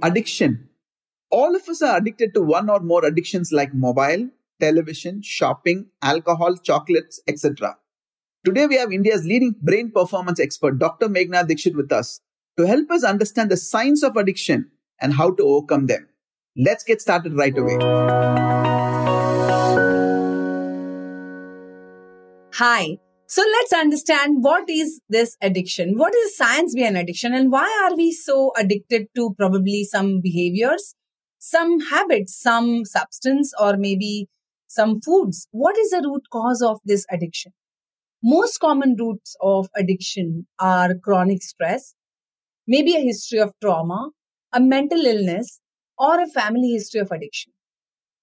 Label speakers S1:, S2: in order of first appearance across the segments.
S1: Addiction. All of us are addicted to one or more addictions like mobile, television, shopping, alcohol, chocolates, etc. Today we have India's leading brain performance expert, Dr. Meghana Dikshit, with us to help us understand the science of addiction and how to overcome them. Let's get started right away.
S2: Hi. So let's understand what is this addiction? What is science behind addiction and why are we so addicted to probably some behaviors, some habits, some substance or maybe some foods? What is the root cause of this addiction? Most common roots of addiction are chronic stress, maybe a history of trauma, a mental illness, or a family history of addiction.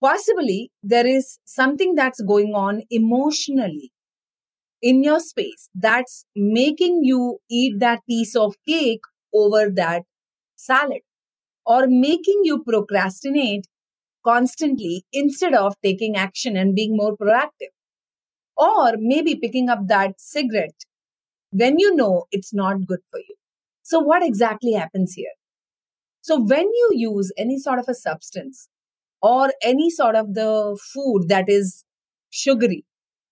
S2: Possibly there is something that's going on emotionally in your space that's making you eat that piece of cake over that salad or making you procrastinate constantly instead of taking action and being more proactive. Or maybe picking up that cigarette when you know it's not good for you. So, what exactly happens here? So, when you use any sort of a substance or any sort of the food that is sugary,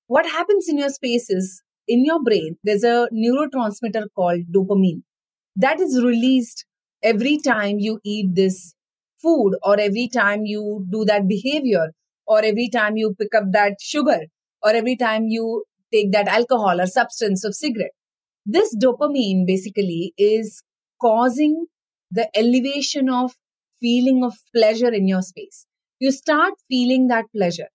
S2: what happens in your space is in your brain, there's a neurotransmitter called dopamine that is released every time you eat this food or every time you do that behavior or every time you pick up that sugar or every time you take that alcohol or substance of cigarette. This dopamine basically is causing the elevation of feeling of pleasure in your space. You start feeling that pleasure.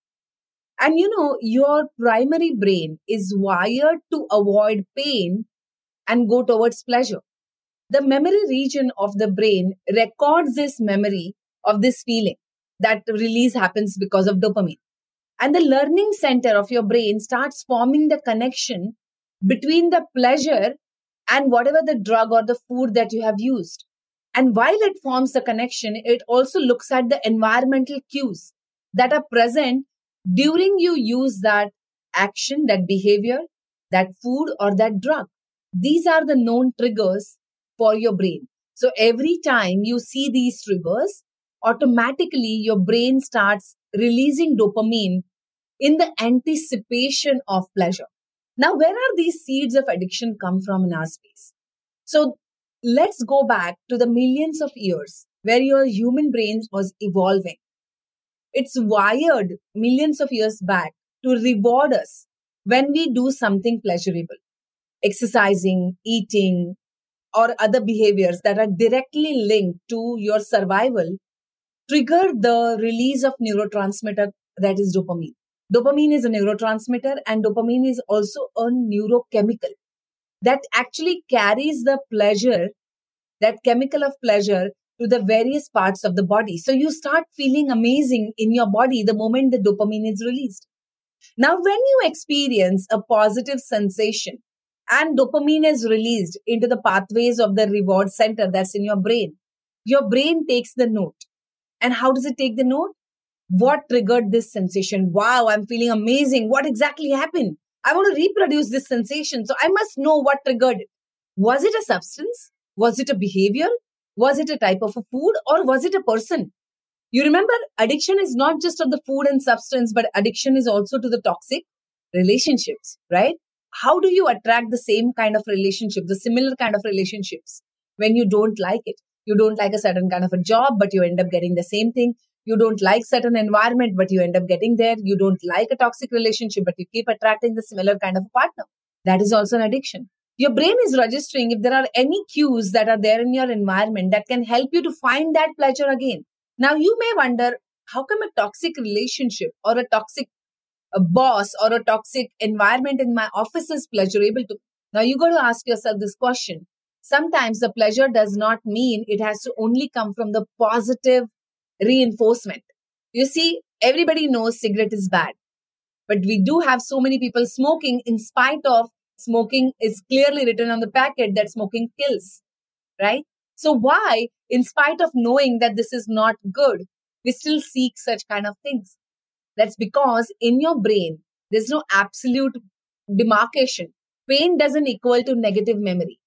S2: And you know, your primary brain is wired to avoid pain and go towards pleasure. The memory region of the brain records this memory of this feeling that release happens because of dopamine. And the learning center of your brain starts forming the connection between the pleasure and whatever the drug or the food that you have used. And while it forms the connection, it also looks at the environmental cues that are present during you use that action, that behavior, that food or that drug. These are the known triggers for your brain. So every time you see these triggers, automatically your brain starts releasing dopamine in the anticipation of pleasure. Now, where are these seeds of addiction come from in our space? So let's go back to the millions of years where your human brain was evolving. It's wired millions of years back to reward us when we do something pleasurable. Exercising, eating, or other behaviors that are directly linked to your survival trigger the release of neurotransmitter that is dopamine. Dopamine is a neurotransmitter and dopamine is also a neurochemical that actually carries the pleasure, that chemical of pleasure to the various parts of the body. So you start feeling amazing in your body the moment the dopamine is released. Now, when you experience a positive sensation and dopamine is released into the pathways of the reward center that's in your brain, your brain takes the note. And how does it take the note? What triggered this sensation? Wow, I'm feeling amazing. What exactly happened? I want to reproduce this sensation. So I must know what triggered it. Was it a substance? Was it a behavior? Was it a type of a food or was it a person? You remember, addiction is not just of the food and substance, but addiction is also to the toxic relationships, right? How do you attract the same kind of relationship, the similar kind of relationships when you don't like it? You don't like a certain kind of a job, but you end up getting the same thing. You don't like certain environment, but you end up getting there. You don't like a toxic relationship, but you keep attracting the similar kind of a partner. That is also an addiction your brain is registering if there are any cues that are there in your environment that can help you to find that pleasure again. Now, you may wonder how come a toxic relationship or a toxic a boss or a toxic environment in my office is pleasurable to now you got to ask yourself this question sometimes the pleasure does not mean it has to only come from the positive reinforcement. You see, everybody knows cigarette is bad, but we do have so many people smoking in spite of smoking is clearly written on the packet that smoking kills, right? So why, in spite of knowing that this is not good, we still seek such kind of things? That's because in your brain, there's no absolute demarcation. Pain doesn't equal to negative memory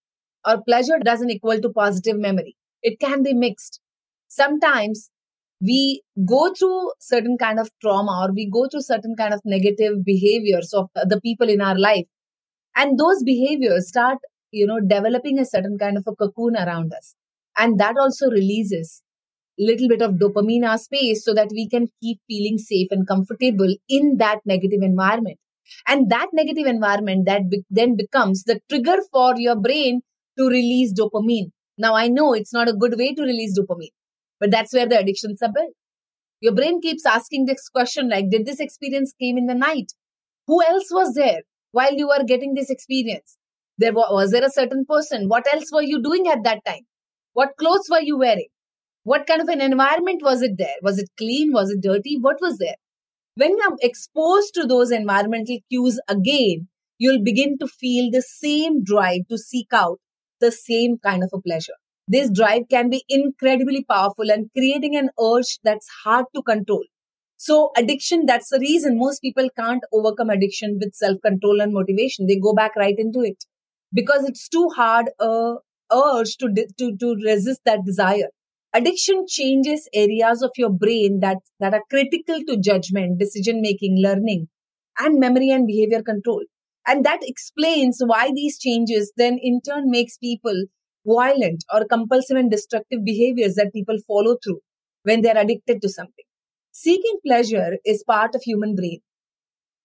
S2: or pleasure doesn't equal to positive memory. It can be mixed. Sometimes we go through certain kind of trauma or we go through certain kind of negative behaviors of the people in our life and those behaviors start you know developing a certain kind of a cocoon around us. And that also releases little bit of dopamine our space so that we can keep feeling safe and comfortable in that negative environment. And that negative environment that be- then becomes the trigger for your brain to release dopamine. Now i know it's not a good way to release dopamine but that's where the addictions are built. Your brain keeps asking this question like did this experience came in the night? Who else was there while you were getting this experience. There was, was there a certain person? What else were you doing at that time? What clothes were you wearing? What kind of an environment was it there? Was it clean? Was it dirty? What was there? When you're exposed to those environmental cues again you'll begin to feel the same drive to seek out the same kind of a pleasure. This drive can be incredibly powerful and creating an urge that's hard to control so addiction, that's the reason most people can't overcome addiction with self-control and motivation. They go back right into it because it's too hard a urge to, to, to resist that desire. Addiction changes areas of your brain that, that are critical to judgment, decision making, learning, and memory and behavior control. And that explains why these changes then in turn makes people violent or compulsive and destructive behaviors that people follow through when they're addicted to something. Seeking pleasure is part of human brain.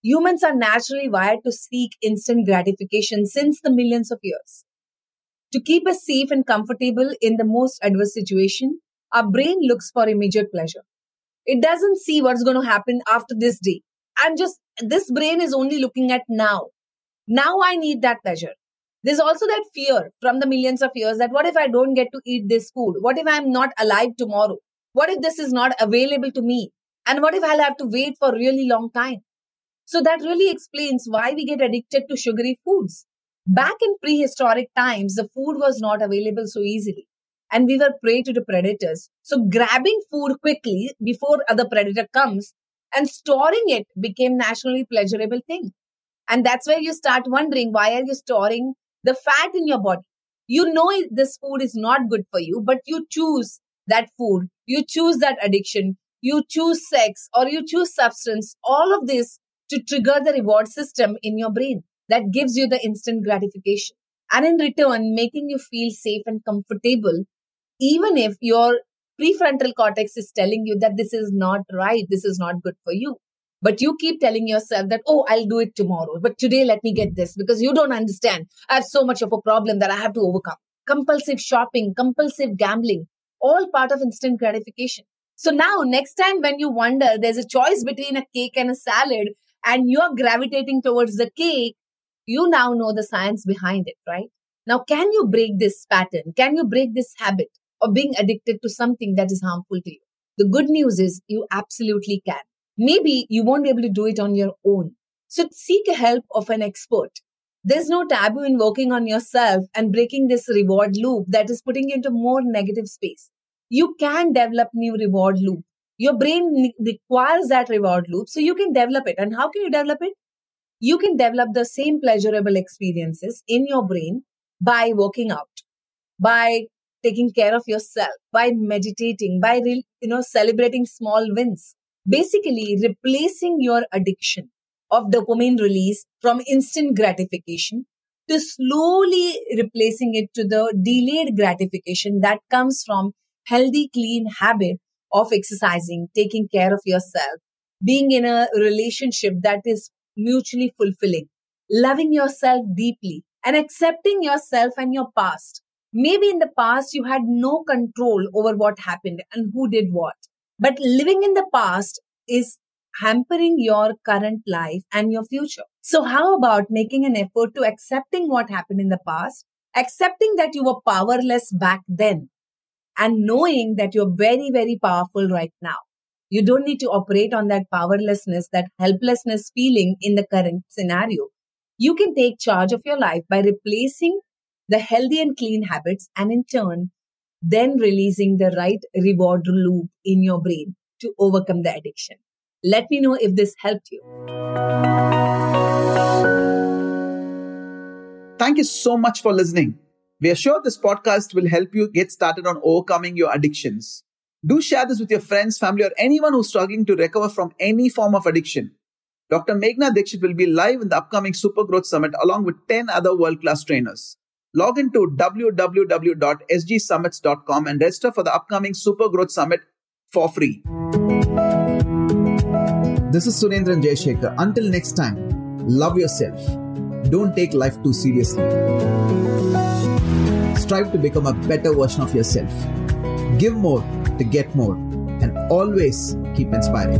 S2: Humans are naturally wired to seek instant gratification since the millions of years. To keep us safe and comfortable in the most adverse situation, our brain looks for immediate pleasure. It doesn't see what's going to happen after this day. I'm just, this brain is only looking at now. Now I need that pleasure. There's also that fear from the millions of years that what if I don't get to eat this food? What if I'm not alive tomorrow? What if this is not available to me? And what if I'll have to wait for really long time? So that really explains why we get addicted to sugary foods. Back in prehistoric times, the food was not available so easily and we were prey to the predators. So grabbing food quickly before other predator comes and storing it became nationally pleasurable thing. And that's where you start wondering, why are you storing the fat in your body? You know this food is not good for you, but you choose that food. You choose that addiction you choose sex or you choose substance, all of this to trigger the reward system in your brain that gives you the instant gratification. And in return, making you feel safe and comfortable, even if your prefrontal cortex is telling you that this is not right, this is not good for you. But you keep telling yourself that, oh, I'll do it tomorrow. But today, let me get this because you don't understand. I have so much of a problem that I have to overcome. Compulsive shopping, compulsive gambling, all part of instant gratification. So now, next time when you wonder, there's a choice between a cake and a salad, and you're gravitating towards the cake, you now know the science behind it, right? Now, can you break this pattern? Can you break this habit of being addicted to something that is harmful to you? The good news is you absolutely can. Maybe you won't be able to do it on your own. So seek help of an expert. There's no taboo in working on yourself and breaking this reward loop that is putting you into more negative space you can develop new reward loop. Your brain requires that reward loop, so you can develop it. And how can you develop it? You can develop the same pleasurable experiences in your brain by working out, by taking care of yourself, by meditating, by you know celebrating small wins. Basically, replacing your addiction of dopamine release from instant gratification to slowly replacing it to the delayed gratification that comes from healthy, clean habit of exercising, taking care of yourself, being in a relationship that is mutually fulfilling, loving yourself deeply, and accepting yourself and your past. Maybe in the past you had no control over what happened and who did what. But living in the past is hampering your current life and your future. So how about making an effort to accepting what happened in the past accepting that you were powerless back then and knowing that you're very, very powerful right now. You don't need to operate on that powerlessness, that helplessness feeling in the current scenario. You can take charge of your life by replacing the healthy and clean habits and in turn, then releasing the right reward loop in your brain to overcome the addiction. Let me know if this helped you.
S1: Thank you so much for listening. We are sure this podcast will help you get started on overcoming your addictions. Do share this with your friends, family, or anyone who's struggling to recover from any form of addiction. Dr. Meghana Dikshit will be live in the upcoming Super Growth Summit along with 10 other world class trainers. Log into www.sgsummits.com and register for the upcoming Super Growth Summit for free. This is Surendran Jayashekhar. Until next time, love yourself. Don't take life too seriously. Strive to become a better version of yourself. Give more to get more and always keep inspiring.